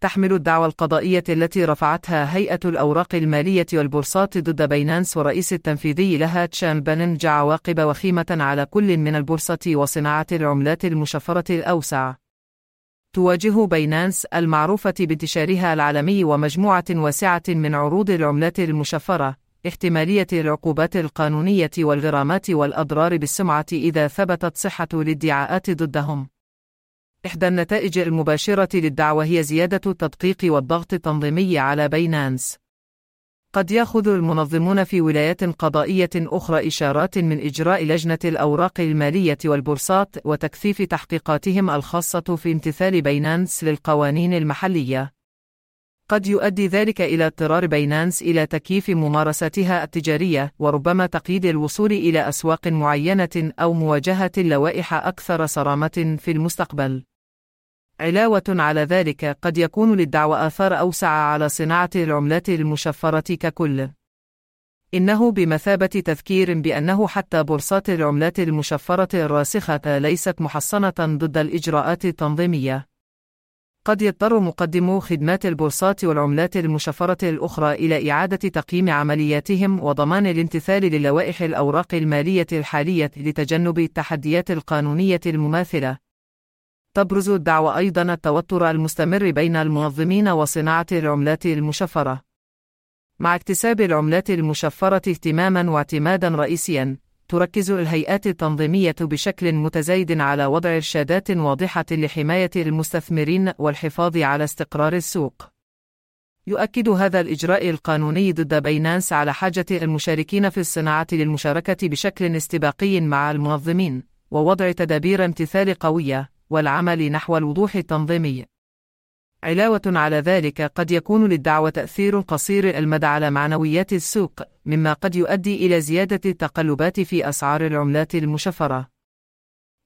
تحمل الدعوى القضائية التي رفعتها هيئة الأوراق المالية والبورصات ضد بينانس والرئيس التنفيذي لها تشان باننج عواقب وخيمة على كل من البورصة وصناعة العملات المشفرة الأوسع. تواجه بينانس المعروفة بانتشارها العالمي ومجموعة واسعة من عروض العملات المشفرة احتمالية العقوبات القانونية والغرامات والأضرار بالسمعة إذا ثبتت صحة الادعاءات ضدهم. إحدى النتائج المباشرة للدعوة هي زيادة التدقيق والضغط التنظيمي على بينانس. قد يأخذ المنظمون في ولايات قضائية أخرى إشارات من إجراء لجنة الأوراق المالية والبورصات وتكثيف تحقيقاتهم الخاصة في امتثال بينانس للقوانين المحلية. قد يؤدي ذلك إلى اضطرار بينانس إلى تكييف ممارساتها التجارية وربما تقييد الوصول إلى أسواق معينة أو مواجهة اللوائح أكثر صرامة في المستقبل. علاوة على ذلك قد يكون للدعوة آثار أوسع على صناعة العملات المشفرة ككل. إنه بمثابة تذكير بأنه حتى بورصات العملات المشفرة الراسخة ليست محصنة ضد الإجراءات التنظيمية. قد يضطر مقدمو خدمات البورصات والعملات المشفرة الأخرى إلى إعادة تقييم عملياتهم وضمان الامتثال للوائح الأوراق المالية الحالية لتجنب التحديات القانونية المماثلة. تبرز الدعوة أيضا التوتر المستمر بين المنظمين وصناعة العملات المشفرة. مع اكتساب العملات المشفرة اهتماما واعتمادا رئيسيا، تركز الهيئات التنظيمية بشكل متزايد على وضع إرشادات واضحة لحماية المستثمرين والحفاظ على استقرار السوق. يؤكد هذا الإجراء القانوني ضد بينانس على حاجة المشاركين في الصناعة للمشاركة بشكل استباقي مع المنظمين، ووضع تدابير امتثال قوية، والعمل نحو الوضوح التنظيمي. علاوة على ذلك قد يكون للدعوة تأثير قصير المدى على معنويات السوق، مما قد يؤدي إلى زيادة التقلبات في أسعار العملات المشفرة.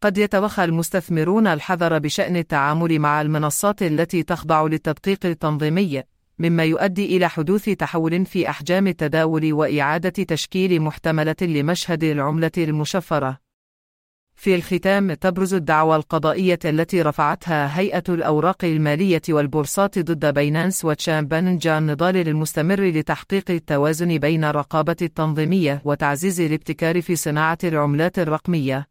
قد يتوخى المستثمرون الحذر بشأن التعامل مع المنصات التي تخضع للتدقيق التنظيمي، مما يؤدي إلى حدوث تحول في أحجام التداول وإعادة تشكيل محتملة لمشهد العملة المشفرة. في الختام تبرز الدعوى القضائية التي رفعتها هيئة الأوراق المالية والبورصات ضد بينانس وتشامبانجا النضال المستمر لتحقيق التوازن بين الرقابة التنظيمية وتعزيز الابتكار في صناعة العملات الرقمية.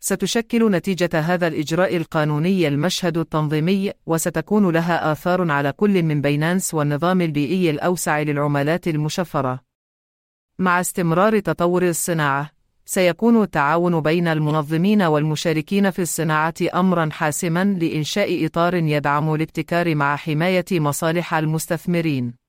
ستشكل نتيجة هذا الإجراء القانوني المشهد التنظيمي، وستكون لها آثار على كل من بينانس والنظام البيئي الأوسع للعملات المشفرة. مع استمرار تطور الصناعة، سيكون التعاون بين المنظمين والمشاركين في الصناعة أمرا حاسما لإنشاء إطار يدعم الابتكار مع حماية مصالح المستثمرين.